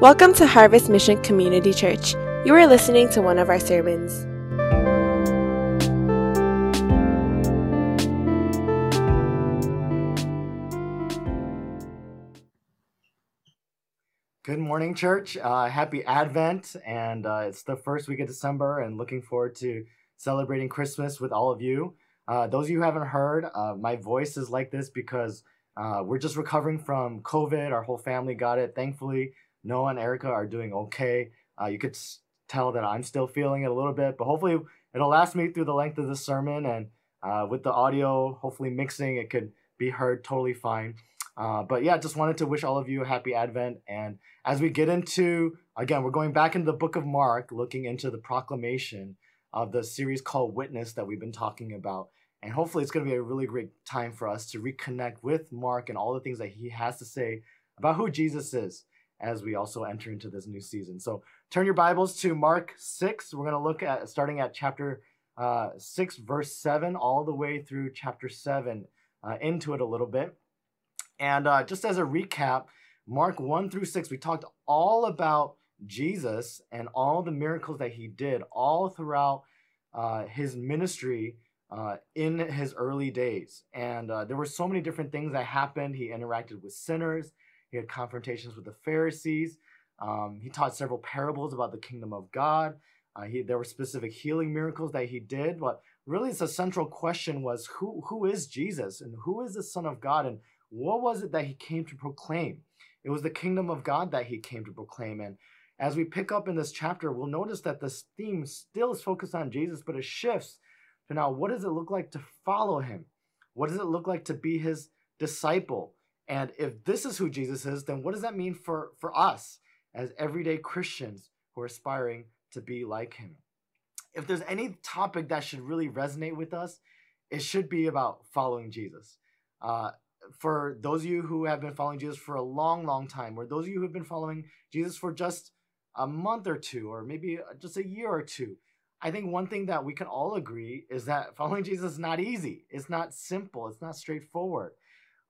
Welcome to Harvest Mission Community Church. You are listening to one of our sermons. Good morning, church. Uh, happy Advent, and uh, it's the first week of December, and looking forward to celebrating Christmas with all of you. Uh, those of you who haven't heard, uh, my voice is like this because uh, we're just recovering from COVID. Our whole family got it. Thankfully, Noah and Erica are doing okay. Uh, you could tell that I'm still feeling it a little bit, but hopefully it'll last me through the length of the sermon. And uh, with the audio, hopefully mixing, it could be heard totally fine. Uh, but yeah, just wanted to wish all of you a happy Advent. And as we get into, again, we're going back into the book of Mark, looking into the proclamation of the series called Witness that we've been talking about. And hopefully, it's going to be a really great time for us to reconnect with Mark and all the things that he has to say about who Jesus is as we also enter into this new season. So turn your Bibles to Mark 6. We're going to look at starting at chapter uh, 6, verse 7, all the way through chapter 7, uh, into it a little bit. And uh, just as a recap, Mark 1 through 6, we talked all about Jesus and all the miracles that he did all throughout uh, his ministry uh, in his early days. And uh, there were so many different things that happened. He interacted with sinners, he had confrontations with the Pharisees. Um, he taught several parables about the kingdom of God. Uh, he, there were specific healing miracles that he did, but really, the central question was who who is Jesus and who is the Son of God and what was it that he came to proclaim? It was the kingdom of God that he came to proclaim. And as we pick up in this chapter, we'll notice that this theme still is focused on Jesus, but it shifts to now what does it look like to follow him? What does it look like to be his disciple? And if this is who Jesus is, then what does that mean for, for us as everyday Christians who are aspiring to be like him? If there's any topic that should really resonate with us, it should be about following Jesus. Uh, for those of you who have been following Jesus for a long, long time, or those of you who have been following Jesus for just a month or two, or maybe just a year or two, I think one thing that we can all agree is that following Jesus is not easy. It's not simple. It's not straightforward.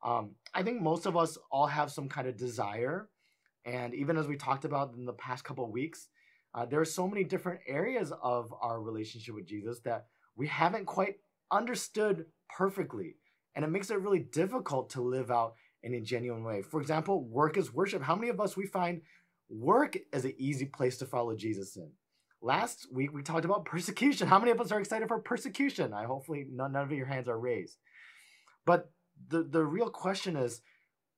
Um, I think most of us all have some kind of desire. And even as we talked about in the past couple of weeks, uh, there are so many different areas of our relationship with Jesus that we haven't quite understood perfectly. And it makes it really difficult to live out in a genuine way. For example, work is worship. How many of us we find work as an easy place to follow Jesus in? Last week we talked about persecution. How many of us are excited for persecution? I hopefully none, none of your hands are raised. But the, the real question is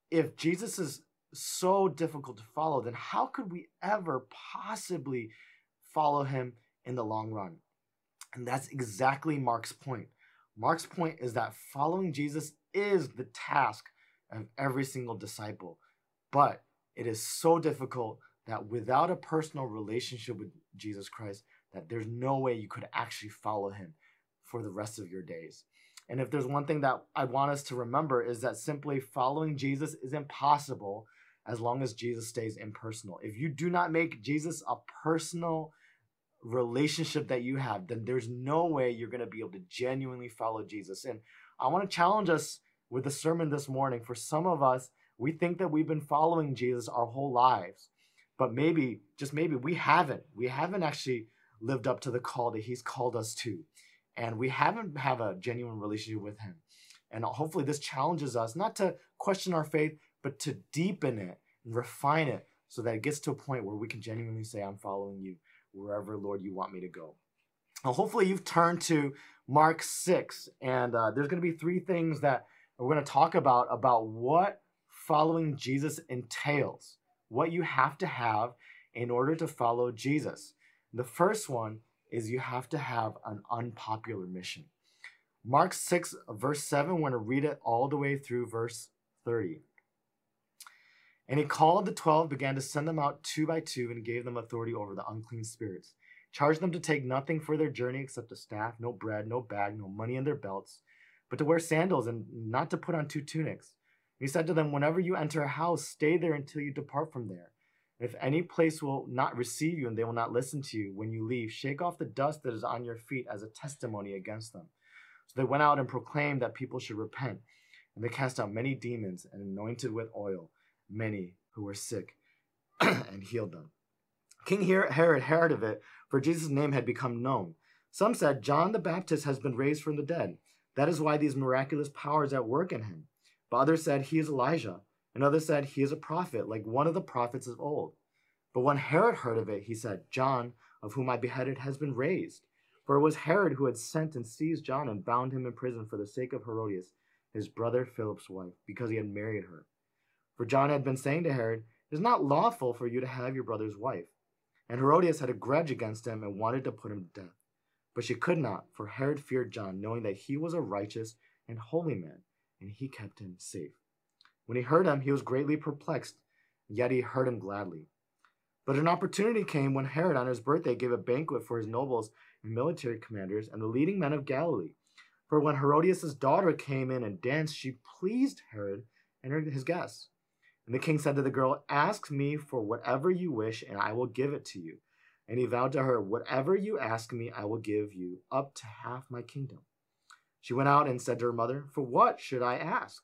if Jesus is so difficult to follow, then how could we ever possibly follow him in the long run? And that's exactly Mark's point. Mark's point is that following Jesus is the task of every single disciple, but it is so difficult that without a personal relationship with Jesus Christ, that there's no way you could actually follow him for the rest of your days. And if there's one thing that I want us to remember is that simply following Jesus is impossible as long as Jesus stays impersonal. If you do not make Jesus a personal relationship that you have, then there's no way you're going to be able to genuinely follow Jesus. And I want to challenge us with the sermon this morning. For some of us, we think that we've been following Jesus our whole lives, but maybe, just maybe, we haven't. We haven't actually lived up to the call that he's called us to and we haven't have a genuine relationship with him. And hopefully this challenges us not to question our faith but to deepen it and refine it so that it gets to a point where we can genuinely say i'm following you wherever lord you want me to go. Now hopefully you've turned to mark 6 and uh, there's going to be three things that we're going to talk about about what following jesus entails what you have to have in order to follow jesus. The first one is you have to have an unpopular mission. Mark 6, verse 7, we're going to read it all the way through verse 30. And he called the twelve, began to send them out two by two, and gave them authority over the unclean spirits. Charged them to take nothing for their journey except a staff, no bread, no bag, no money in their belts, but to wear sandals and not to put on two tunics. And he said to them, Whenever you enter a house, stay there until you depart from there. If any place will not receive you and they will not listen to you when you leave, shake off the dust that is on your feet as a testimony against them. So they went out and proclaimed that people should repent. And they cast out many demons and anointed with oil many who were sick. and healed them. King Herod heard of it, for Jesus' name had become known. Some said, John the Baptist has been raised from the dead. That is why these miraculous powers are at work in him. But others said, He is Elijah. And others said, He is a prophet, like one of the prophets of old. But when Herod heard of it, he said, John, of whom I beheaded, has been raised. For it was Herod who had sent and seized John and bound him in prison for the sake of Herodias, his brother Philip's wife, because he had married her. For John had been saying to Herod, It is not lawful for you to have your brother's wife. And Herodias had a grudge against him and wanted to put him to death. But she could not, for Herod feared John, knowing that he was a righteous and holy man, and he kept him safe. When he heard him, he was greatly perplexed, yet he heard him gladly. But an opportunity came when Herod, on his birthday, gave a banquet for his nobles and military commanders and the leading men of Galilee. For when Herodias' daughter came in and danced, she pleased Herod and his guests. And the king said to the girl, Ask me for whatever you wish, and I will give it to you. And he vowed to her, Whatever you ask me, I will give you, up to half my kingdom. She went out and said to her mother, For what should I ask?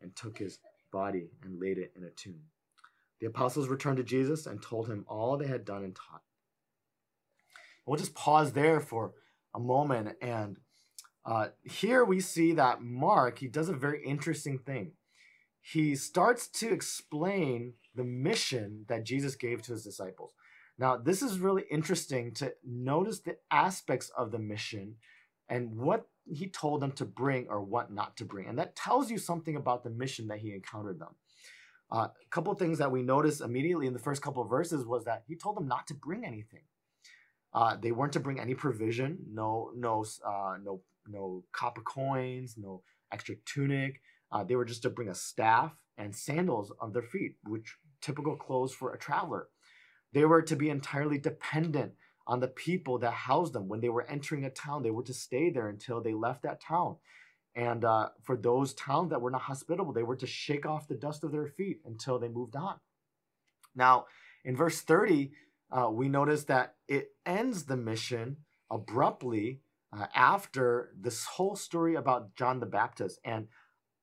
and took his body and laid it in a tomb. The apostles returned to Jesus and told him all they had done and taught. We'll just pause there for a moment. And uh, here we see that Mark, he does a very interesting thing. He starts to explain the mission that Jesus gave to his disciples. Now, this is really interesting to notice the aspects of the mission and what he told them to bring or what not to bring. And that tells you something about the mission that he encountered them. Uh, a couple of things that we noticed immediately in the first couple of verses was that he told them not to bring anything. Uh, they weren't to bring any provision, no, no, uh, no, no copper coins, no extra tunic. Uh, they were just to bring a staff and sandals on their feet, which typical clothes for a traveler. They were to be entirely dependent on the people that housed them. When they were entering a town, they were to stay there until they left that town. And uh, for those towns that were not hospitable, they were to shake off the dust of their feet until they moved on. Now, in verse 30, uh, we notice that it ends the mission abruptly uh, after this whole story about John the Baptist. And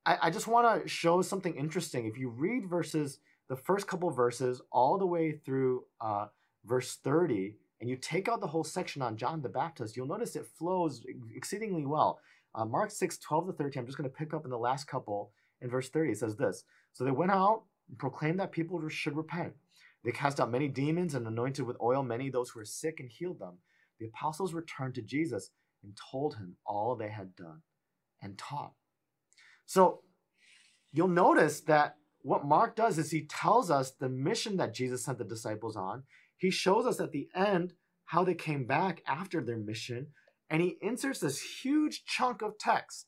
I, I just want to show something interesting. If you read verses the first couple verses all the way through uh, verse 30, and you take out the whole section on John the Baptist, you'll notice it flows exceedingly well. Uh, Mark 6, 12 to 13, I'm just going to pick up in the last couple. In verse 30, it says this So they went out and proclaimed that people should repent. They cast out many demons and anointed with oil many those who were sick and healed them. The apostles returned to Jesus and told him all they had done and taught. So you'll notice that what Mark does is he tells us the mission that Jesus sent the disciples on. He shows us at the end how they came back after their mission, and he inserts this huge chunk of text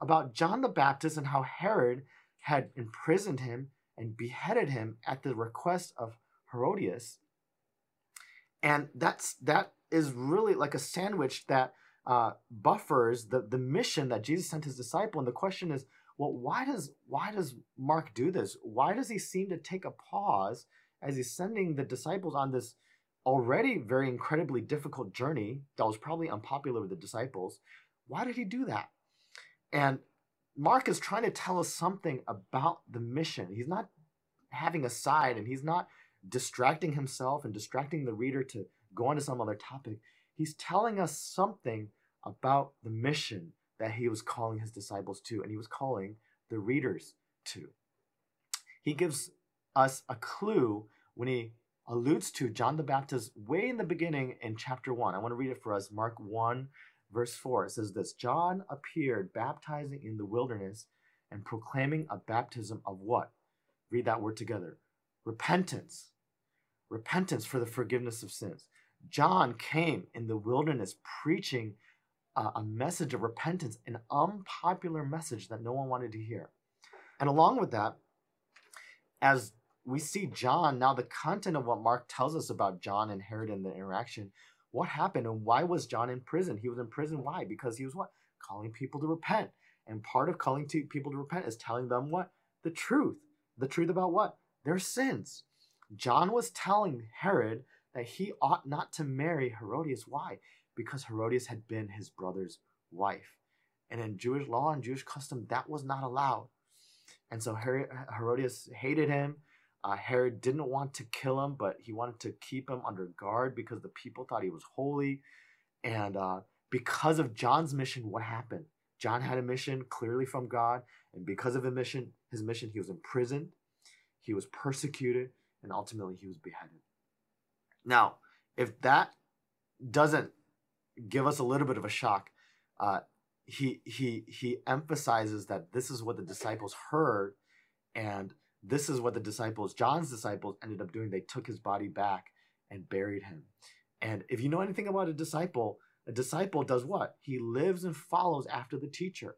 about John the Baptist and how Herod had imprisoned him and beheaded him at the request of Herodias. And that's that is really like a sandwich that uh, buffers the, the mission that Jesus sent his disciple. And the question is, well, why does why does Mark do this? Why does he seem to take a pause as he's sending the disciples on this already very incredibly difficult journey that was probably unpopular with the disciples? Why did he do that? And Mark is trying to tell us something about the mission. He's not having a side and he's not distracting himself and distracting the reader to go on to some other topic. He's telling us something about the mission that he was calling his disciples to, and he was calling the readers to. He gives us a clue when he alludes to John the Baptist way in the beginning in chapter 1. I want to read it for us. Mark 1, verse 4. It says this John appeared baptizing in the wilderness and proclaiming a baptism of what? Read that word together repentance. Repentance for the forgiveness of sins. John came in the wilderness preaching a message of repentance, an unpopular message that no one wanted to hear. And along with that, as we see John, now the content of what Mark tells us about John and Herod and the interaction, what happened and why was John in prison? He was in prison. Why? Because he was what? Calling people to repent. And part of calling to people to repent is telling them what? The truth. The truth about what? Their sins. John was telling Herod that he ought not to marry Herodias. Why? Because Herodias had been his brother's wife. And in Jewish law and Jewish custom, that was not allowed. And so Herodias hated him. Uh, Herod didn't want to kill him, but he wanted to keep him under guard because the people thought he was holy. And uh, because of John's mission, what happened? John had a mission clearly from God, and because of his mission, his mission, he was imprisoned, he was persecuted, and ultimately he was beheaded. Now, if that doesn't give us a little bit of a shock, uh, he he he emphasizes that this is what the disciples heard, and this is what the disciples, John's disciples, ended up doing. They took his body back and buried him. And if you know anything about a disciple, a disciple does what? He lives and follows after the teacher.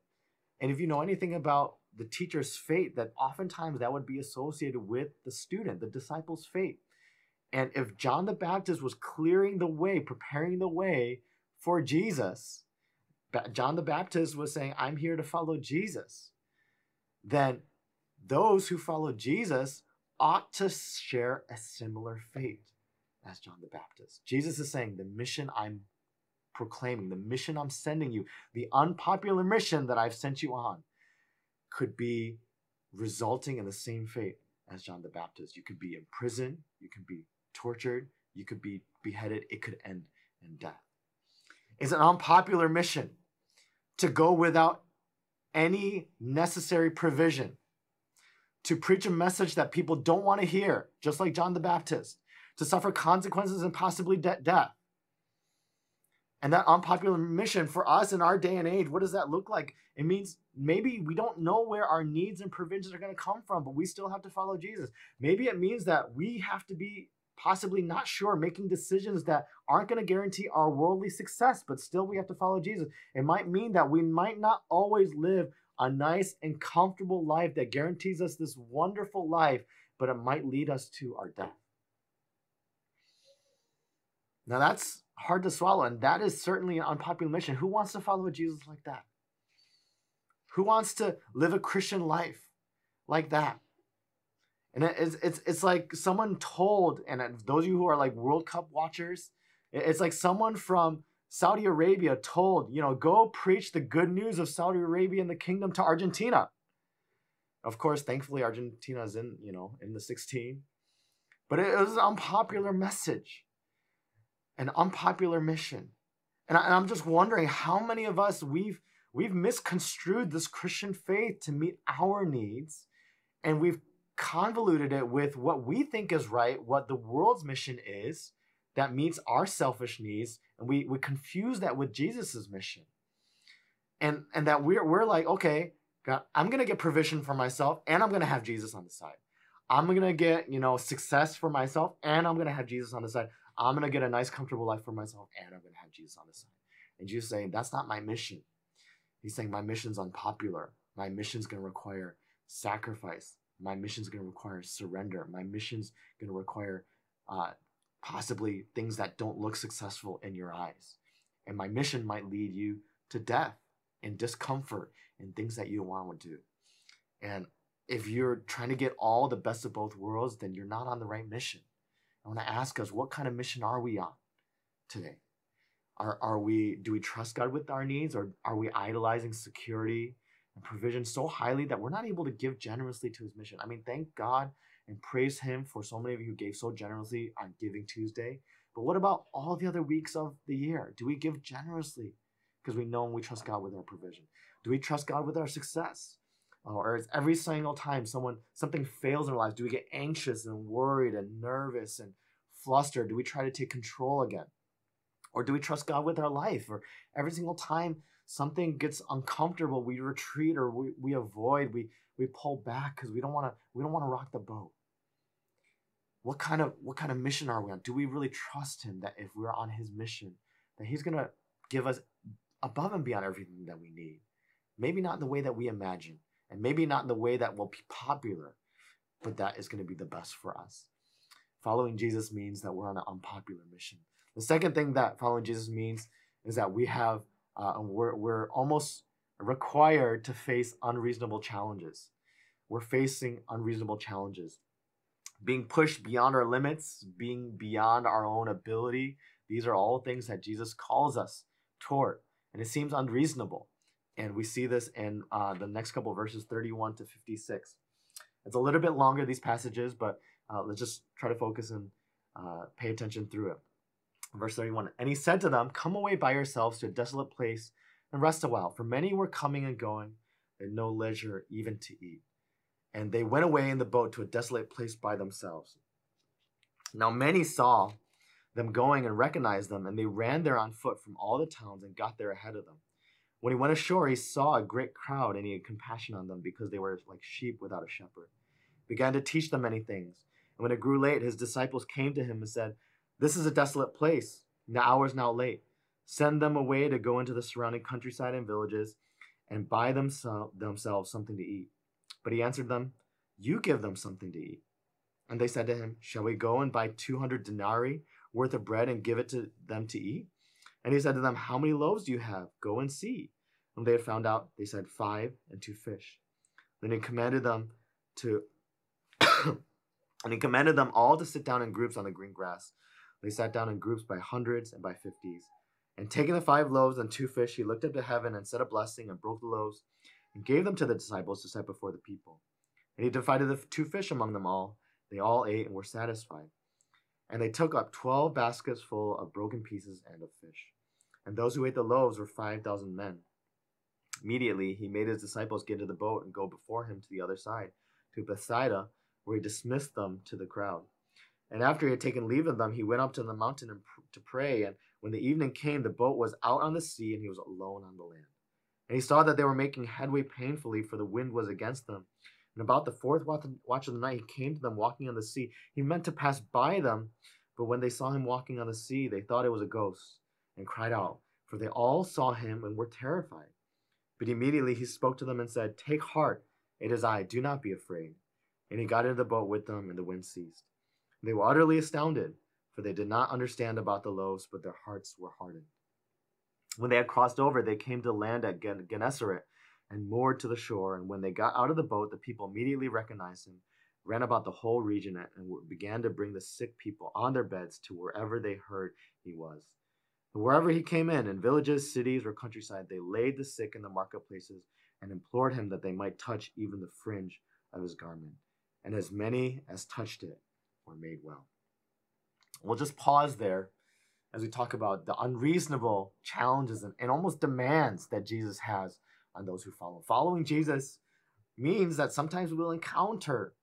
And if you know anything about the teacher's fate, that oftentimes that would be associated with the student, the disciple's fate. And if John the Baptist was clearing the way, preparing the way for Jesus, John the Baptist was saying, I'm here to follow Jesus, then those who follow Jesus ought to share a similar fate as John the Baptist. Jesus is saying, The mission I'm proclaiming, the mission I'm sending you, the unpopular mission that I've sent you on, could be resulting in the same fate as John the Baptist. You could be in prison, you could be tortured, you could be beheaded, it could end in death. It's an unpopular mission to go without any necessary provision to preach a message that people don't want to hear, just like John the Baptist, to suffer consequences and possibly de- death. And that unpopular mission for us in our day and age, what does that look like? It means maybe we don't know where our needs and provisions are going to come from, but we still have to follow Jesus. Maybe it means that we have to be possibly not sure, making decisions that aren't going to guarantee our worldly success, but still we have to follow Jesus. It might mean that we might not always live a nice and comfortable life that guarantees us this wonderful life, but it might lead us to our death. Now that's hard to swallow, and that is certainly an unpopular mission. Who wants to follow Jesus like that? Who wants to live a Christian life like that? And it's it's it's like someone told, and those of you who are like World Cup watchers, it's like someone from Saudi Arabia told, you know, go preach the good news of Saudi Arabia and the kingdom to Argentina. Of course, thankfully, Argentina is in, you know, in the 16. But it was an unpopular message, an unpopular mission. And, I, am just wondering how many of us we've we've misconstrued this Christian faith to meet our needs, and we've convoluted it with what we think is right, what the world's mission is, that meets our selfish needs and we we confuse that with jesus's mission. And and that we're we're like okay God, i'm gonna get provision for myself and i'm gonna have jesus on the side. I'm gonna get you know success for myself and i'm gonna have jesus on the side. I'm gonna get a nice comfortable life for myself and i'm gonna have jesus on the side. And jesus saying that's not my mission. He's saying my mission's unpopular. My mission's gonna require sacrifice. My mission's gonna require surrender. My mission's gonna require uh, possibly things that don't look successful in your eyes. And my mission might lead you to death and discomfort and things that you don't want to do. And if you're trying to get all the best of both worlds, then you're not on the right mission. I want to ask us, what kind of mission are we on today? Are, are we, do we trust God with our needs or are we idolizing security and provision so highly that we're not able to give generously to his mission? I mean, thank God and praise Him for so many of you who gave so generously on Giving Tuesday. But what about all the other weeks of the year? Do we give generously because we know and we trust God with our provision? Do we trust God with our success? Uh, or is every single time someone something fails in our lives, do we get anxious and worried and nervous and flustered? Do we try to take control again? Or do we trust God with our life? Or every single time something gets uncomfortable, we retreat or we, we avoid, we we pull back because we don't want to we don't want to rock the boat what kind of what kind of mission are we on do we really trust him that if we're on his mission that he's to give us above and beyond everything that we need maybe not in the way that we imagine and maybe not in the way that will be popular but that is to be the best for us. Following Jesus means that we're on an unpopular mission. The second thing that following Jesus means is that we have, uh, we're, we're almost required to face unreasonable challenges. We're facing unreasonable challenges. Being pushed beyond our limits, being beyond our own ability, these are all things that Jesus calls us toward. And it seems unreasonable. And we see this in uh, the next couple verses, 31 to 56. It's a little bit longer, these passages, but uh, let's just try to focus and uh, pay attention through it. Verse 31 And he said to them, Come away by yourselves to a desolate place and rest a while, for many were coming and going, and no leisure even to eat. And they went away in the boat to a desolate place by themselves. Now many saw them going and recognized them, and they ran there on foot from all the towns and got there ahead of them. When he went ashore, he saw a great crowd, and he had compassion on them because they were like sheep without a shepherd. He began to teach them many things. And when it grew late, his disciples came to him and said, This is a desolate place. The hour is now late. Send them away to go into the surrounding countryside and villages and buy themselves something to eat. But he answered them, You give them something to eat. And they said to him, Shall we go and buy 200 denarii worth of bread and give it to them to eat? And he said to them, How many loaves do you have? Go and see. When they had found out, they said, Five and two fish. Then he commanded them to and he commanded them all to sit down in groups on the green grass. They sat down in groups by hundreds and by fifties. And taking the five loaves and two fish, he looked up to heaven and said a blessing and broke the loaves and gave them to the disciples to set before the people. And he divided the two fish among them all. They all ate and were satisfied. And they took up twelve baskets full of broken pieces and of fish. And those who ate the loaves were five thousand men. Immediately he made his disciples get into the boat and go before him to the other side, to Bethsaida, where he dismissed them to the crowd. And after he had taken leave of them, he went up to the mountain to pray. And when the evening came, the boat was out on the sea, and he was alone on the land. And he saw that they were making headway painfully, for the wind was against them. And about the fourth watch of the night, he came to them walking on the sea. He meant to pass by them, but when they saw him walking on the sea, they thought it was a ghost and cried out, for they all saw him and were terrified. But immediately he spoke to them and said, Take heart, it is I, do not be afraid. And he got into the boat with them, and the wind ceased. They were utterly astounded, for they did not understand about the loaves, but their hearts were hardened. When they had crossed over, they came to land at Gennesaret and moored to the shore. And when they got out of the boat, the people immediately recognized him, ran about the whole region, and began to bring the sick people on their beds to wherever they heard he was. And wherever he came in, in villages, cities, or countryside, they laid the sick in the marketplaces and implored him that they might touch even the fringe of his garment. And as many as touched it were made well. We'll just pause there as we talk about the unreasonable challenges and, and almost demands that Jesus has on those who follow. Following Jesus means that sometimes we will encounter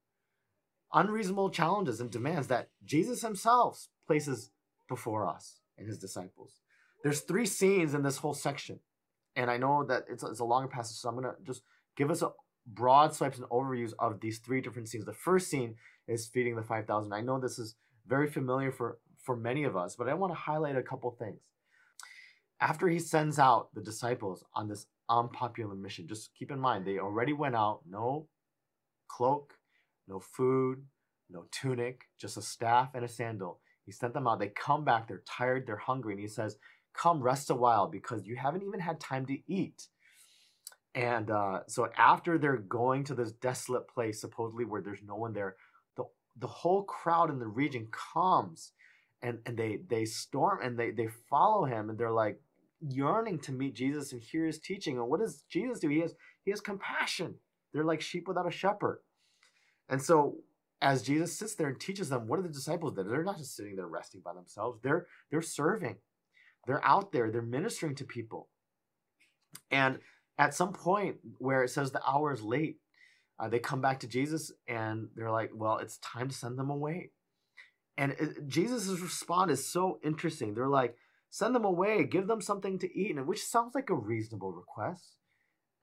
unreasonable challenges and demands that Jesus himself places before us and his disciples. There's three scenes in this whole section. And I know that it's, it's a longer passage, so I'm going to just give us a broad swipes and overviews of these three different scenes. The first scene is feeding the 5,000. I know this is very familiar for, for many of us, but I want to highlight a couple things. After he sends out the disciples on this unpopular mission, just keep in mind, they already went out, no cloak, no food, no tunic, just a staff and a sandal. He sent them out. They come back, they're tired, they're hungry, and he says, Come rest a while because you haven't even had time to eat. And uh, so after they're going to this desolate place, supposedly where there's no one there, the the whole crowd in the region comes and, and they they storm and they, they follow him and they're like yearning to meet Jesus and hear his teaching. And what does Jesus do? He has he has compassion. They're like sheep without a shepherd. And so as Jesus sits there and teaches them, what are the disciples do? They're not just sitting there resting by themselves. They're they're serving. They're out there. They're ministering to people. And at some point where it says the hour is late, uh, they come back to Jesus and they're like, well, it's time to send them away. And Jesus' response is so interesting. They're like, send them away, give them something to eat, which sounds like a reasonable request.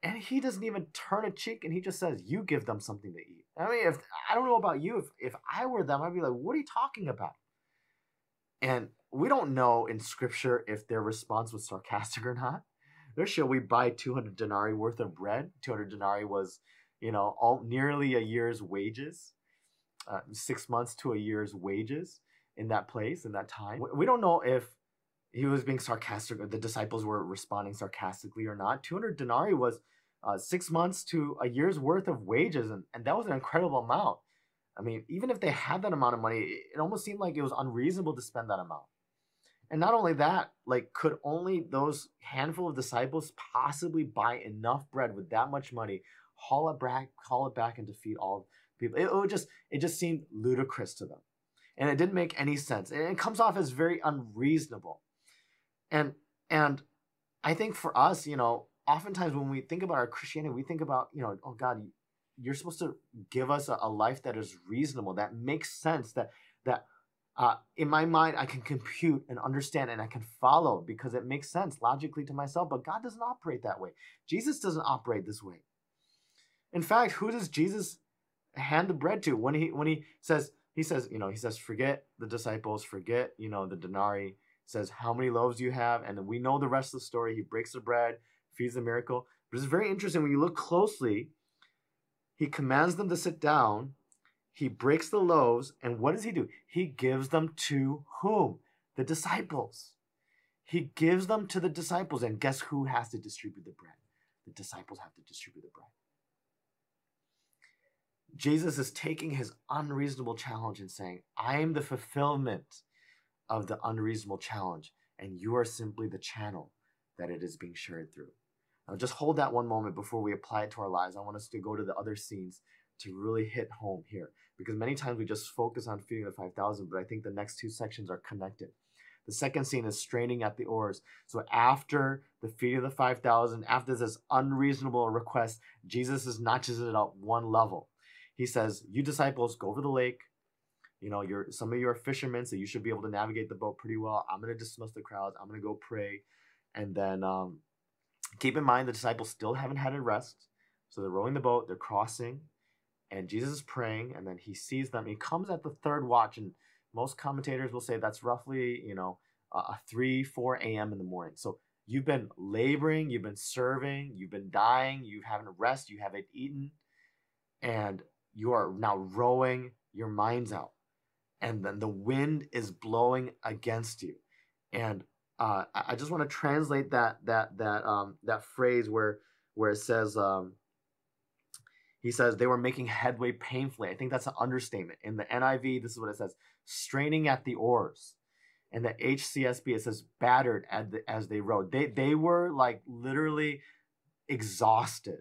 And he doesn't even turn a cheek and he just says, You give them something to eat. I mean, if I don't know about you, if, if I were them, I'd be like, What are you talking about? And we don't know in scripture if their response was sarcastic or not there shall we buy 200 denarii worth of bread 200 denarii was you know all nearly a year's wages uh, six months to a year's wages in that place in that time. We don't know if he was being sarcastic or the disciples were responding sarcastically or not. 200 denarii was uh, six months to a year's worth of wages, and, and that was an incredible amount. I mean, even if they had that amount of money, it almost seemed like it was unreasonable to spend that amount. And not only that, like, could only those handful of disciples possibly buy enough bread with that much money, haul it back, haul it back, and defeat all people? It, it just, it just seemed ludicrous to them, and it didn't make any sense. And it comes off as very unreasonable. And and I think for us, you know, oftentimes when we think about our Christianity, we think about, you know, oh God, you're supposed to give us a, a life that is reasonable, that makes sense, that that uh, in my mind I can compute and understand and I can follow because it makes sense logically to myself. But God doesn't operate that way. Jesus doesn't operate this way. In fact, who does Jesus hand the bread to when he when he says he says you know he says forget the disciples, forget you know the denarii. Says how many loaves you have, and then we know the rest of the story. He breaks the bread, feeds the miracle. But it's very interesting when you look closely he commands them to sit down. He breaks the loaves. And what does he do? He gives them to whom? The disciples. He gives them to the disciples. And guess who has to distribute the bread? The disciples have to distribute the bread. Jesus is taking his unreasonable challenge and saying, I am the fulfillment of the unreasonable challenge, and you are simply the channel that it is being shared through. Now, just hold that one moment before we apply it to our lives. I want us to go to the other scenes to really hit home here because many times we just focus on feeding the 5,000, but I think the next two sections are connected. The second scene is straining at the oars. So after the feeding of the 5,000, after this unreasonable request, Jesus is notches it up one level. He says, You disciples, go over the lake. You know, you're some of you are fishermen, so you should be able to navigate the boat pretty well. I'm gonna dismiss the crowds. I'm gonna go pray, and then um, keep in mind the disciples still haven't had a rest. So they're rowing the boat, they're crossing, and Jesus is praying, and then he sees them. He comes at the third watch, and most commentators will say that's roughly, you know, uh, 3, 4 a.m. in the morning. So you've been laboring, you've been serving, you've been dying, you haven't rest, you haven't eaten, and you are now rowing your minds out. And then the wind is blowing against you. And uh, I just want to translate that that that um, that phrase where where it says um, he says they were making headway painfully. I think that's an understatement. In the NIV, this is what it says: straining at the oars. And the HCSB, it says battered as, the, as they rowed. They they were like literally exhausted,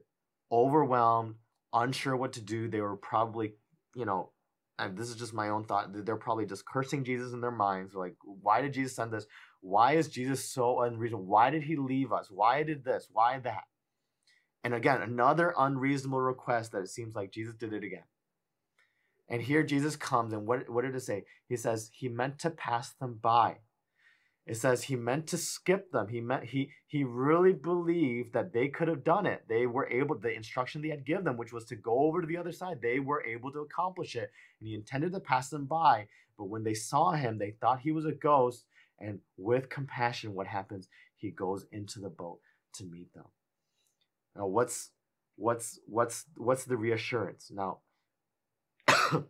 overwhelmed, unsure what to do. They were probably, you know, and this is just my own thought. They're probably just cursing Jesus in their minds. They're like, why did Jesus send this? Why is Jesus so unreasonable? Why did he leave us? Why did this? Why that? And again, another unreasonable request that it seems like Jesus did it again. And here Jesus comes, and what, what did it say? He says he meant to pass them by. It says he meant to skip them. He meant he he really believed that they could have done it. They were able, the instruction they had given them, which was to go over to the other side, they were able to accomplish it. And he intended to pass them by. But when they saw him, they thought he was a ghost and with compassion, what happens? He goes into the boat to meet them. Now, what's what's what's what's the reassurance? Now,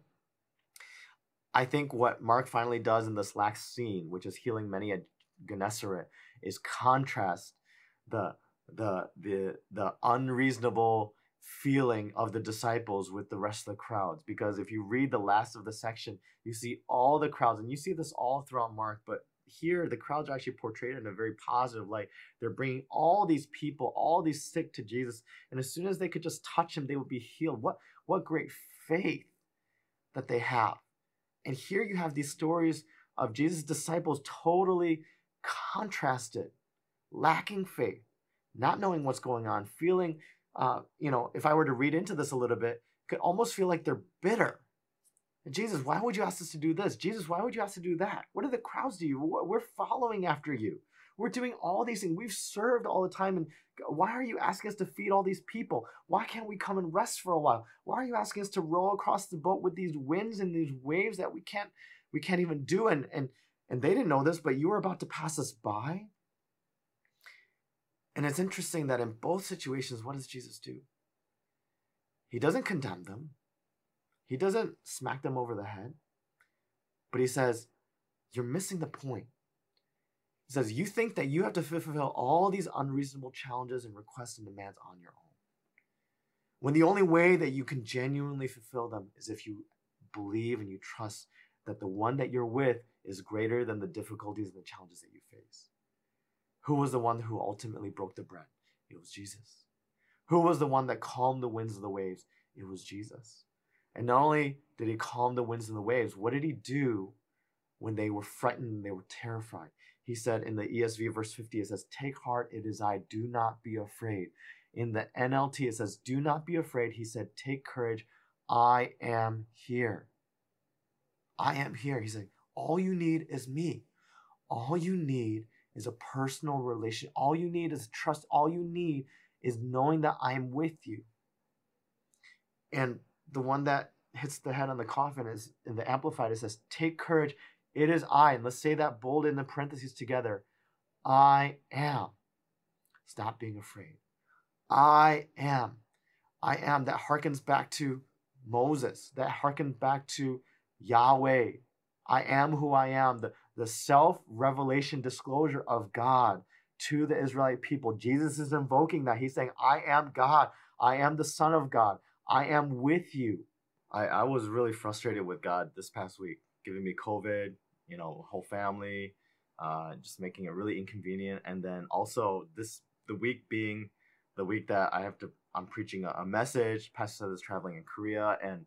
I think what Mark finally does in this last scene, which is healing many at Gennesaret, is contrast the the the the unreasonable feeling of the disciples with the rest of the crowds because if you read the last of the section you see all the crowds and you see this all throughout mark but here the crowds are actually portrayed in a very positive light. They're bringing all these people, all these sick to Jesus, and as soon as they could just touch him, they would be healed. What what great faith that they have. And here you have these stories of Jesus' disciples totally contrasted, lacking faith, not knowing what's going on, feeling, uh, you know, if I were to read into this a little bit, could almost feel like they're bitter Jesus, why would you ask us to do this? Jesus, why would you ask us to do that? What do the crowds do? We're following after you. We're doing all these things. We've served all the time. And why are you asking us to feed all these people? Why can't we come and rest for a while? Why are you asking us to row across the boat with these winds and these waves that we can't we can't even do? And and and they didn't know this, but you were about to pass us by. And it's interesting that in both situations, what does Jesus do? He doesn't condemn them. He doesn't smack them over the head, but he says, You're missing the point. He says, You think that you have to fulfill all these unreasonable challenges and requests and demands on your own. When the only way that you can genuinely fulfill them is if you believe and you trust that the one that you're with is greater than the difficulties and the challenges that you face. Who was the one who ultimately broke the bread? It was Jesus. Who was the one that calmed the winds of the waves? It was Jesus. And not only did he calm the winds and the waves, what did he do when they were frightened, they were terrified? He said in the ESV verse 50, it says, Take heart, it is I, do not be afraid. In the NLT, it says, Do not be afraid. He said, Take courage, I am here. I am here. He's like, All you need is me. All you need is a personal relation. All you need is trust. All you need is knowing that I am with you. And the one that hits the head on the coffin is in the Amplified, it says, Take courage, it is I. And let's say that bold in the parentheses together. I am. Stop being afraid. I am. I am. That harkens back to Moses. That harkens back to Yahweh. I am who I am. The, the self revelation disclosure of God to the Israelite people. Jesus is invoking that. He's saying, I am God. I am the Son of God. I am with you. I, I was really frustrated with God this past week, giving me COVID, you know, whole family, uh, just making it really inconvenient. And then also this the week being the week that I have to I'm preaching a, a message. Pastor is traveling in Korea, and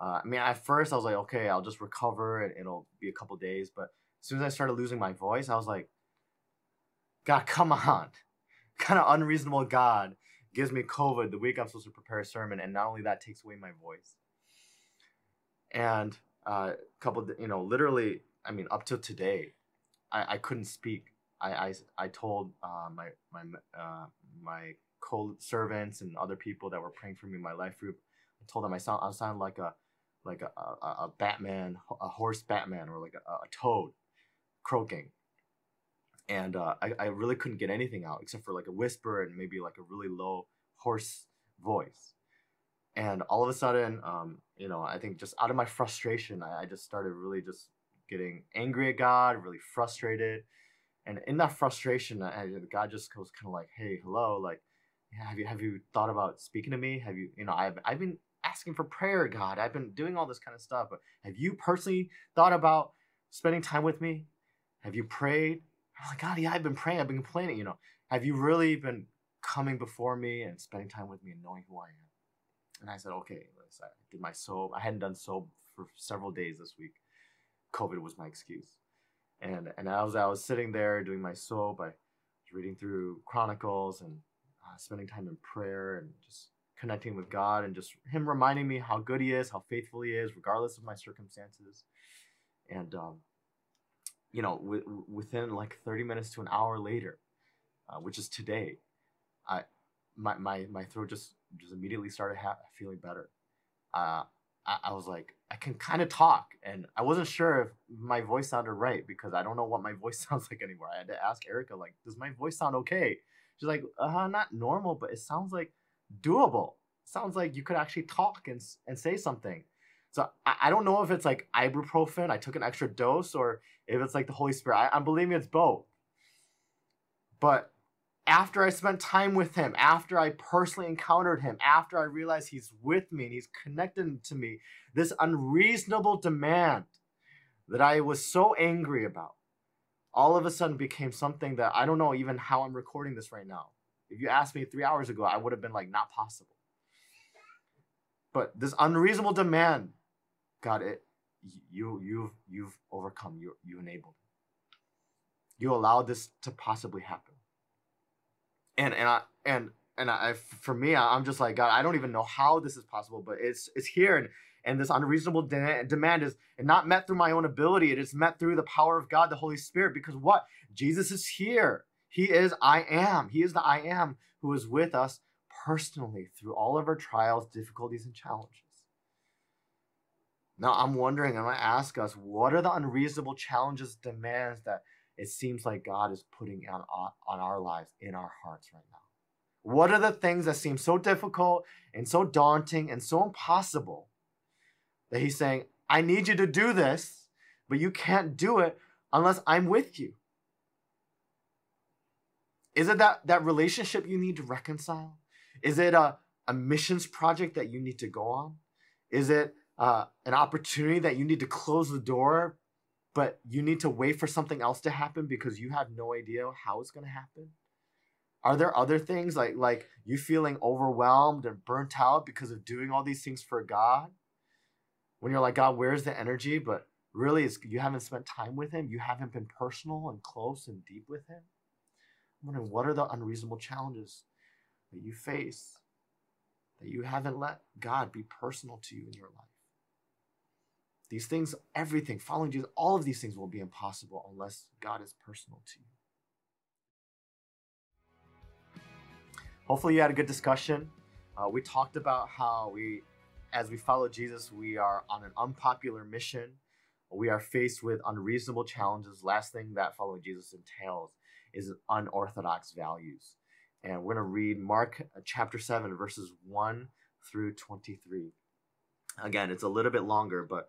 uh, I mean at first I was like, okay, I'll just recover and it'll be a couple days. But as soon as I started losing my voice, I was like, God, come on, kind of unreasonable God gives me COVID the week I'm supposed to prepare a sermon, and not only that takes away my voice. And a uh, couple, you know, literally, I mean, up till today, I, I couldn't speak. I, I, I told uh, my my uh, my co-servants and other people that were praying for me my life group. I told them I sound I sound like a like a, a, a Batman, a hoarse Batman, or like a, a toad croaking. And uh, I, I really couldn't get anything out except for like a whisper and maybe like a really low hoarse voice. And all of a sudden, um, you know, I think just out of my frustration, I, I just started really just getting angry at God, really frustrated. And in that frustration, I, God just goes kind of like, "Hey, hello, like, have you have you thought about speaking to me? Have you, you know, I've I've been asking for prayer, God. I've been doing all this kind of stuff, but have you personally thought about spending time with me? Have you prayed? I'm like, God, yeah, I've been praying. I've been complaining. You know, have you really been coming before me and spending time with me and knowing who I am? And I said, okay. I did my soap. I hadn't done soap for several days this week. COVID was my excuse. And and as I was sitting there doing my soap, I was reading through Chronicles and uh, spending time in prayer and just connecting with God and just Him reminding me how good He is, how faithful He is, regardless of my circumstances. And um, you know, w- within like thirty minutes to an hour later, uh, which is today, I my my my throat just just immediately started ha- feeling better. Uh, I, I was like, I can kind of talk, and I wasn't sure if my voice sounded right because I don't know what my voice sounds like anymore. I had to ask Erica, like, does my voice sound okay? She's like, uh, not normal, but it sounds like doable. Sounds like you could actually talk and and say something. So I, I don't know if it's like ibuprofen, I took an extra dose, or if it's like the Holy Spirit. I, I'm believing it's both. But after I spent time with him, after I personally encountered him, after I realized he's with me and he's connected to me, this unreasonable demand that I was so angry about all of a sudden became something that I don't know even how I'm recording this right now. If you asked me three hours ago, I would have been like, not possible. But this unreasonable demand, God, it you you've you've overcome, you you enabled. You allowed this to possibly happen. And and I and and I for me I'm just like God I don't even know how this is possible but it's it's here. And and this unreasonable de- demand is not met through my own ability. It is met through the power of God the Holy Spirit because what? Jesus is here. He is I am. He is the I am who is with us personally through all of our trials difficulties and challenges now I'm wondering and I ask us what are the unreasonable challenges demands that it seems like God is putting on, on our lives, in our hearts right now? What are the things that seem so difficult and so daunting and so impossible? That he's saying, I need you to do this, but you can't do it unless I'm with you. Is it that, that relationship you need to reconcile? Is it a, a missions project that you need to go on? Is it uh, an opportunity that you need to close the door, but you need to wait for something else to happen because you have no idea how it's going to happen? Are there other things like like you feeling overwhelmed and burnt out because of doing all these things for God? When you're like, God, where's the energy? But really, you haven't spent time with Him. You haven't been personal and close and deep with Him. I'm wondering what are the unreasonable challenges that you face that you haven't let God be personal to you in your life. These things, everything, following Jesus, all of these things will be impossible unless God is personal to you. Hopefully, you had a good discussion. Uh, we talked about how we, as we follow Jesus, we are on an unpopular mission. We are faced with unreasonable challenges. Last thing that following Jesus entails is unorthodox values. And we're going to read Mark uh, chapter 7, verses 1 through 23. Again, it's a little bit longer, but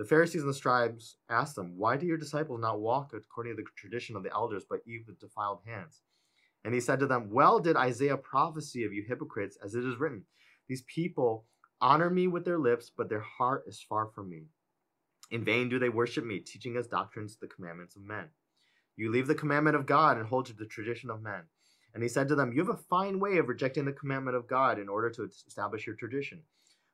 The Pharisees and the scribes asked them, Why do your disciples not walk according to the tradition of the elders, but eat with defiled hands? And he said to them, Well did Isaiah prophesy of you hypocrites, as it is written, These people honor me with their lips, but their heart is far from me. In vain do they worship me, teaching as doctrines the commandments of men. You leave the commandment of God and hold to the tradition of men. And he said to them, You have a fine way of rejecting the commandment of God in order to establish your tradition.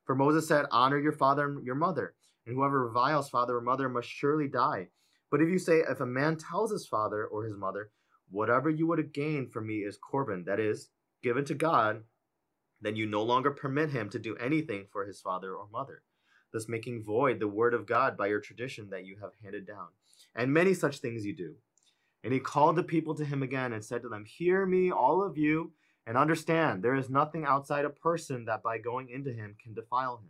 For Moses said, Honor your father and your mother, and whoever reviles father or mother must surely die. But if you say, If a man tells his father or his mother, Whatever you would have gained from me is Corban, that is, given to God, then you no longer permit him to do anything for his father or mother, thus making void the word of God by your tradition that you have handed down. And many such things you do. And he called the people to him again and said to them, Hear me, all of you, and understand there is nothing outside a person that by going into him can defile him.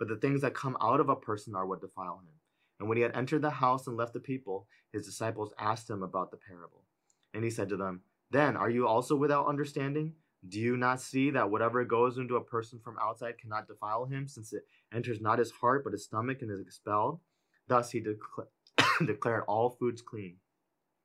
But the things that come out of a person are what defile him. And when he had entered the house and left the people, his disciples asked him about the parable. And he said to them, Then are you also without understanding? Do you not see that whatever goes into a person from outside cannot defile him, since it enters not his heart but his stomach and is expelled? Thus he declared all foods clean.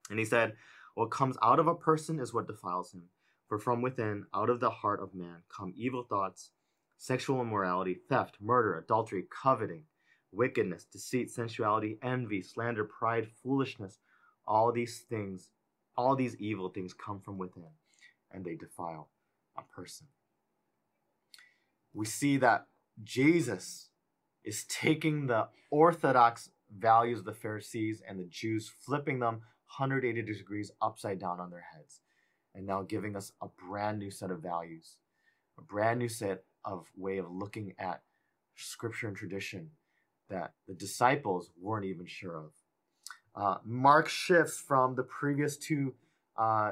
And he said, What comes out of a person is what defiles him. For from within, out of the heart of man, come evil thoughts, sexual immorality, theft, murder, adultery, coveting, wickedness, deceit, sensuality, envy, slander, pride, foolishness. All these things, all these evil things come from within, and they defile a person. We see that Jesus is taking the orthodox values of the Pharisees and the Jews, flipping them 180 degrees upside down on their heads and now giving us a brand new set of values, a brand new set of way of looking at scripture and tradition that the disciples weren't even sure of. Uh, Mark shifts from the previous two uh,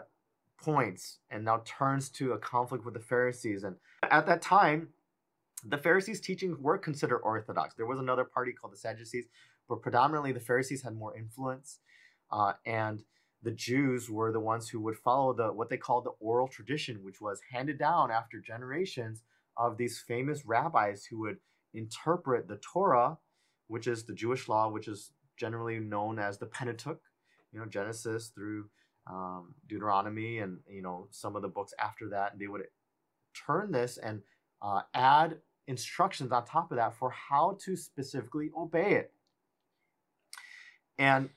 points and now turns to a conflict with the Pharisees. And at that time, the Pharisees' teachings were considered orthodox. There was another party called the Sadducees, but predominantly the Pharisees had more influence. Uh, and the Jews were the ones who would follow the what they called the oral tradition, which was handed down after generations of these famous rabbis who would interpret the Torah, which is the Jewish law, which is generally known as the Pentateuch, you know, Genesis through um, Deuteronomy, and you know some of the books after that. And they would turn this and uh, add instructions on top of that for how to specifically obey it. And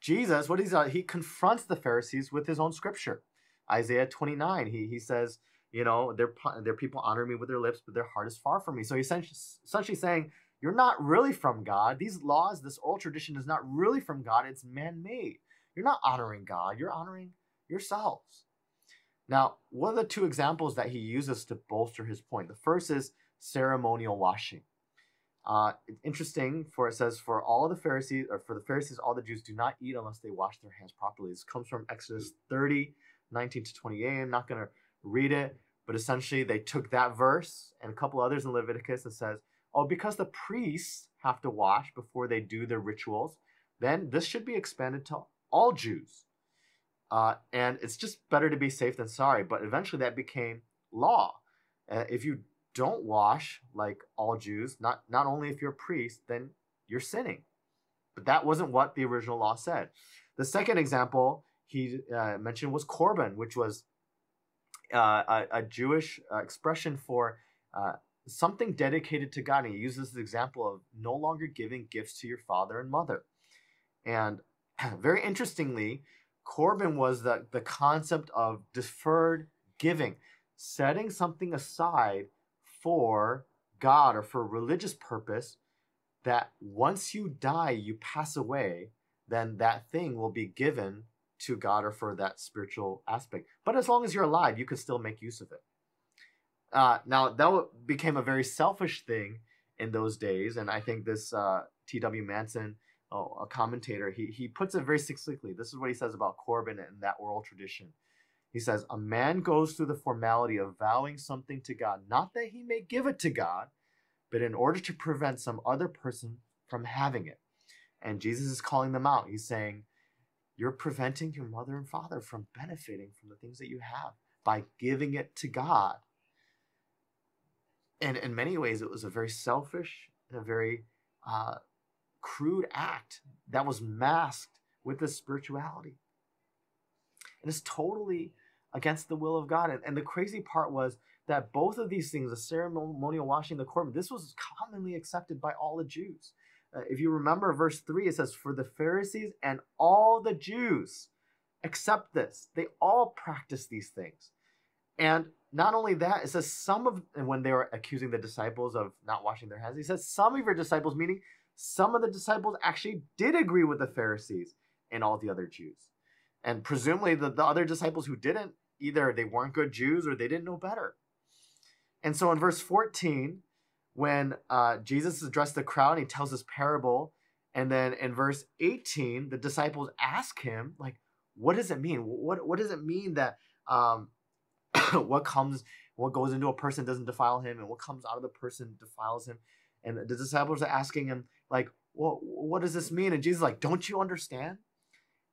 Jesus, what he's uh, he confronts the Pharisees with his own scripture. Isaiah 29, he, he says, you know, their, their people honor me with their lips, but their heart is far from me. So he's essentially, saying, you're not really from God. These laws, this oral tradition is not really from God. It's man-made. You're not honoring God. You're honoring yourselves. Now, what are the two examples that he uses to bolster his point? The first is ceremonial washing. Uh, interesting for it says for all the Pharisees or for the Pharisees, all the Jews do not eat unless they wash their hands properly. This comes from Exodus 30, 19 to 28. I'm not going to read it, but essentially they took that verse and a couple others in Leviticus and says, oh, because the priests have to wash before they do their rituals, then this should be expanded to all Jews. Uh, and it's just better to be safe than sorry. But eventually that became law. Uh, if you don't wash like all Jews, not not only if you're a priest, then you're sinning. But that wasn't what the original law said. The second example he uh, mentioned was korban, which was uh, a, a, Jewish uh, expression for uh, something dedicated to God. And he uses this example of no longer giving gifts to your father and mother. And very interestingly, Corban was the, the concept of deferred giving, setting something aside for God or for religious purpose that once you die, you pass away, then that thing will be given to God or for that spiritual aspect. But as long as you're alive, you can still make use of it. Uh, now, that became a very selfish thing in those days, and I think this uh, T.W. Manson, oh, a commentator, he, he puts it very succinctly. This is what he says about Corban and that oral tradition. He says, A man goes through the formality of vowing something to God, not that he may give it to God, but in order to prevent some other person from having it. And Jesus is calling them out. He's saying, You're preventing your mother and father from benefiting from the things that you have by giving it to God. And in many ways, it was a very selfish and a very uh, crude act that was masked with this spirituality. And it's totally against the will of God. And, and the crazy part was that both of these things, the ceremonial washing, the korban, this was commonly accepted by all the Jews. Uh, if you remember verse 3, it says, For the Pharisees and all the Jews accept this. They all practice these things. And not only that, it says some of, and when they were accusing the disciples of not washing their hands, he says some of your disciples, meaning some of the disciples actually did agree with the Pharisees and all the other Jews. And presumably the, the other disciples who didn't either they weren't good Jews or they didn't know better. And so in verse 14, when uh, Jesus addressed the crowd, he tells this parable. And then in verse 18, the disciples ask him, like, what does it mean? What, what does it mean that um, what comes, what goes into a person doesn't defile him, and what comes out of the person defiles him? And the disciples are asking him, like, well, what does this mean? And Jesus like, don't you understand?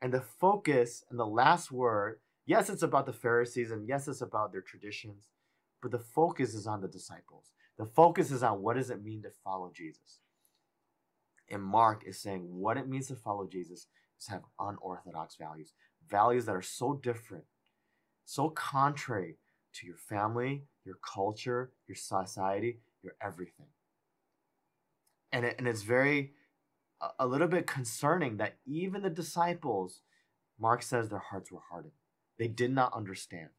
And the focus and the last word Yes, it's about the Pharisees and yes, it's about their traditions, but the focus is on the disciples. The focus is on what does it mean to follow Jesus. And Mark is saying what it means to follow Jesus is to have unorthodox values, values that are so different, so contrary to your family, your culture, your society, your everything. And, it, and it's very, a little bit concerning that even the disciples, Mark says their hearts were hardened. They did not understand.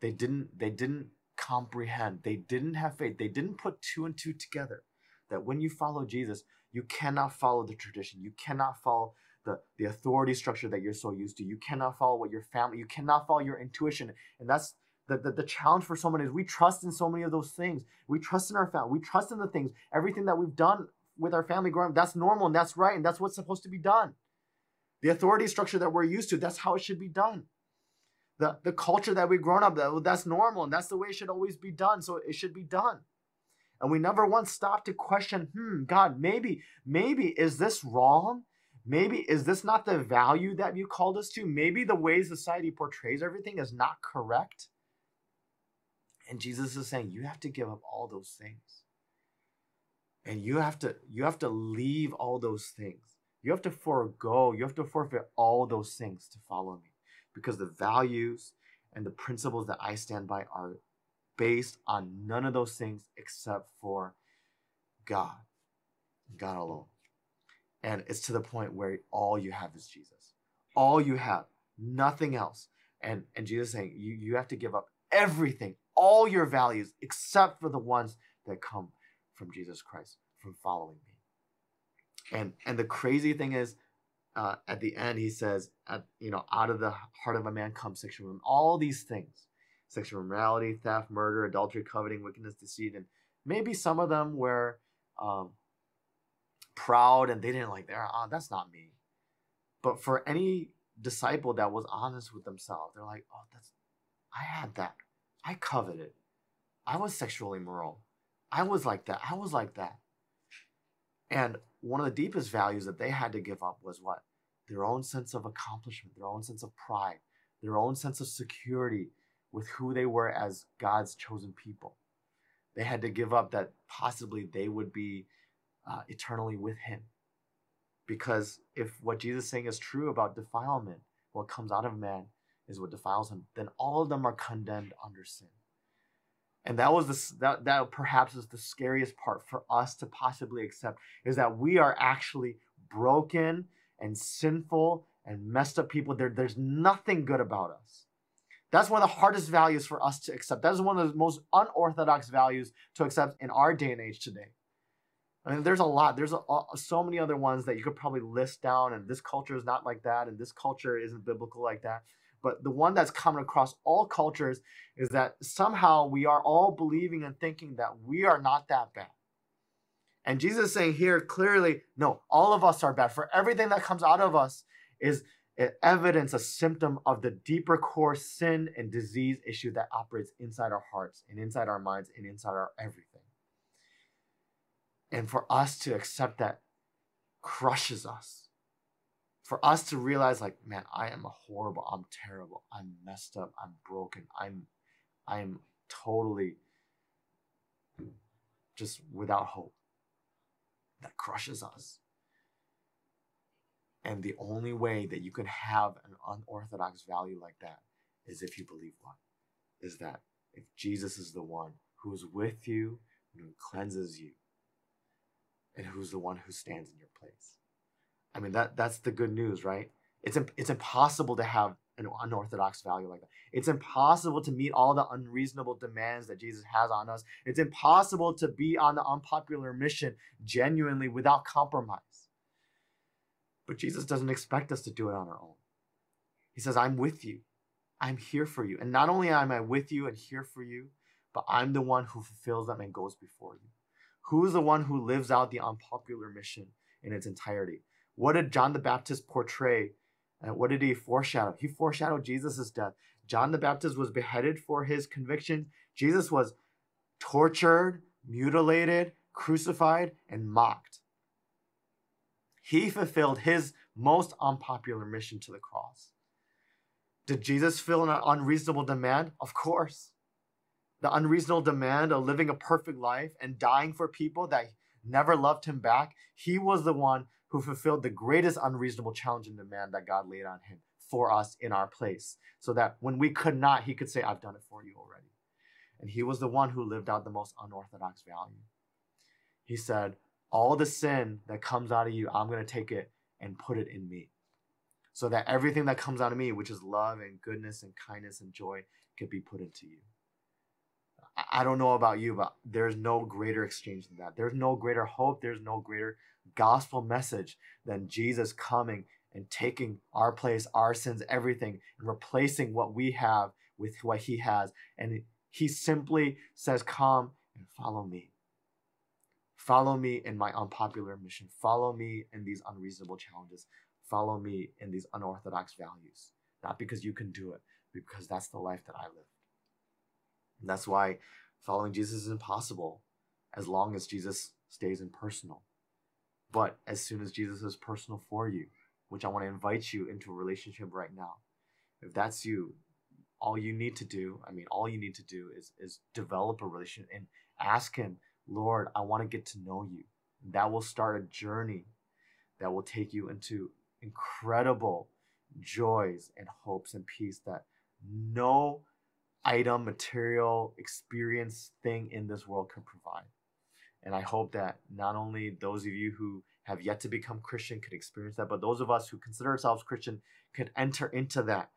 They didn't they didn't comprehend. They didn't have faith. They didn't put two and two together. That when you follow Jesus, you cannot follow the tradition. You cannot follow the, the authority structure that you're so used to. You cannot follow what your family, you cannot follow your intuition. And that's the, the, the challenge for someone is we trust in so many of those things. We trust in our family. We trust in the things, everything that we've done with our family growing up. That's normal and that's right and that's what's supposed to be done. The authority structure that we're used to, that's how it should be done the, the culture that we've grown up that, that's normal and that's the way it should always be done so it should be done. And we never once stop to question hmm god maybe maybe is this wrong? Maybe is this not the value that you called us to? Maybe the way society portrays everything is not correct? And jesus is saying you have to give up all those things. And you have to you have to leave all those things. You have to forego you have to forfeit all those things to follow me because the values and the principles that I stand by are based on none of those things except for God, God alone. And it's to the point where all you have is Jesus. All you have, nothing else. And and Jesus saying you, you have to give up everything, all your values, except for the ones that come from Jesus Christ, from following me. And and the crazy thing is uh, at the end he says at, you know out of the heart of a man comes sexual all these things sexual immorality theft murder adultery coveting wickedness deceit and maybe some of them were um, proud and they didn't like they're oh, that's not me. But for any disciple that was honest with themselves, they're like, oh, that's I had that. I coveted. I was sexually immoral. I was like that. I was like that. And one of the deepest values that they had to give up was what? Their own sense of accomplishment, their own sense of pride, their own sense of security with who they were as God's chosen people. They had to give up that possibly they would be uh, eternally with Him. Because if what Jesus is saying is true about defilement, what comes out of man is what defiles him, then all of them are condemned under sin. And that was the, that, that perhaps is the scariest part for us to possibly accept is that we are actually broken and sinful and messed up people. There, there's nothing good about us. That's one of the hardest values for us to accept. That is one of the most unorthodox values to accept in our day and age today. I mean, there's a lot. There's a, a, so many other ones that you could probably list down, and this culture is not like that, and this culture isn't biblical like that. But the one that's common across all cultures is that somehow we are all believing and thinking that we are not that bad. And Jesus is saying here clearly, no, all of us are bad. For everything that comes out of us is evidence, a symptom of the deeper core sin and disease issue that operates inside our hearts and inside our minds and inside our everything. And for us to accept that crushes us for us to realize like man i am horrible i'm terrible i'm messed up i'm broken i'm i'm totally just without hope that crushes us. And the only way that you can have an unorthodox value like that is if you believe what is that if jesus is the one who is with you and who cleanses you and who's the one who stands in your place I mean that that's the good news, right? It's it's impossible to have an unorthodox value like that. It's impossible to meet all the unreasonable demands that Jesus has on us. It's impossible to be on the unpopular mission genuinely without compromise. But Jesus doesn't expect us to do it on our own. He says, I'm with you. I'm here for you. And not only am I with you and here for you, but I'm the one who fulfills them and goes before you. Who's the one who lives out the unpopular mission in its entirety? What did John the Baptist portray? Uh, what did he foreshadow? He foreshadowed Jesus' death. John the Baptist was beheaded for his conviction. Jesus was tortured, mutilated, crucified, and mocked. He fulfilled his most unpopular mission to the cross. Did Jesus fill an unreasonable demand? Of course. The unreasonable demand of living a perfect life and dying for people that never loved him back. He was the one who fulfilled the greatest unreasonable challenge and demand that God laid on him for us in our place, so that when we could not, he could say, I've done it for you already. And he was the one who lived out the most unorthodox value. He said, All the sin that comes out of you, I'm going to take it and put it in me. So that everything that comes out of me, which is love and goodness and kindness and joy, could be put into you. I don't know about you, but there's no greater exchange than that. There's no greater hope. There's no greater gospel message than Jesus coming and taking our place, our sins, everything, and replacing what we have with what he has. And he simply says, Come and follow me. Follow me in my unpopular mission. Follow me in these unreasonable challenges. Follow me in these unorthodox values. Not because you can do it, because that's the life that I live. And that's why following Jesus is impossible as long as Jesus stays impersonal. But as soon as Jesus is personal for you, which I want to invite you into a relationship right now, if that's you, all you need to do, I mean, all you need to do is, is develop a relationship and ask Him, Lord, I want to get to know you. That will start a journey that will take you into incredible joys and hopes and peace that no item, material, experience, thing in this world can provide. And I hope that not only those of you who have yet to become Christian could experience that, but those of us who consider ourselves Christian could enter into that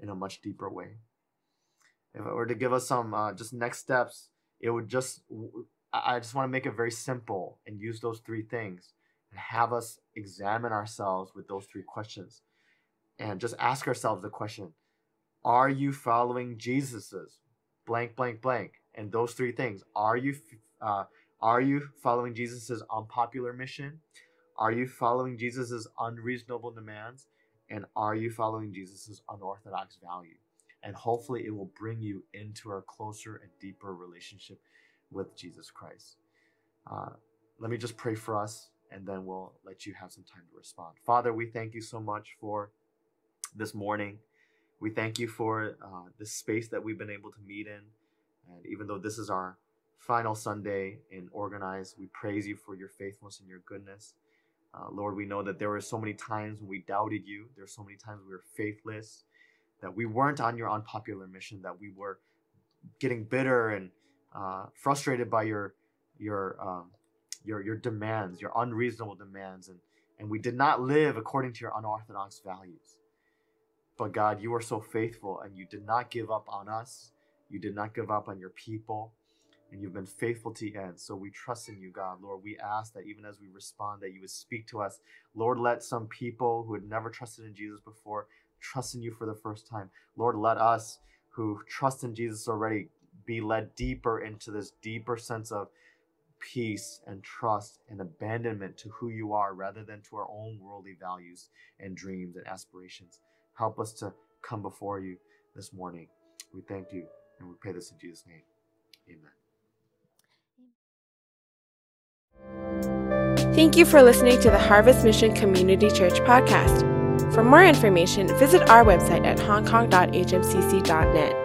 in a much deeper way. If I were to give us some uh, just next steps, it would just, I just want to make it very simple and use those three things and have us examine ourselves with those three questions and just ask ourselves the question Are you following Jesus's blank, blank, blank? And those three things. Are you uh, Are you following Jesus' unpopular mission? Are you following Jesus' unreasonable demands? And are you following Jesus' unorthodox value? And hopefully, it will bring you into a closer and deeper relationship with Jesus Christ. Uh, let me just pray for us, and then we'll let you have some time to respond. Father, we thank you so much for this morning. We thank you for uh, this space that we've been able to meet in. And even though this is our final Sunday and Organize, we praise you for your faithfulness and your goodness. Uh, Lord, we know that there were so many times when we doubted you. There were so many times we were faithless, that we weren't on your unpopular mission, that we were getting bitter and uh, frustrated by your your um, your your demands, your unreasonable demands, and and we did not live according to your unorthodox values. But God, you are so faithful, and you did not give up on us. You did not give up on your people and you've been faithful to the end. So we trust in you, God. Lord, we ask that even as we respond, that you would speak to us. Lord, let some people who had never trusted in Jesus before trust in you for the first time. Lord, let us who trust in Jesus already be led deeper into this deeper sense of peace and trust and abandonment to who you are rather than to our own worldly values and dreams and aspirations. Help us to come before you this morning. We thank you and we pray this in Jesus' name. Amen. Thank you for listening to the Harvest Mission Community Church podcast. For more information, visit our website at hongkong.hmcc.net.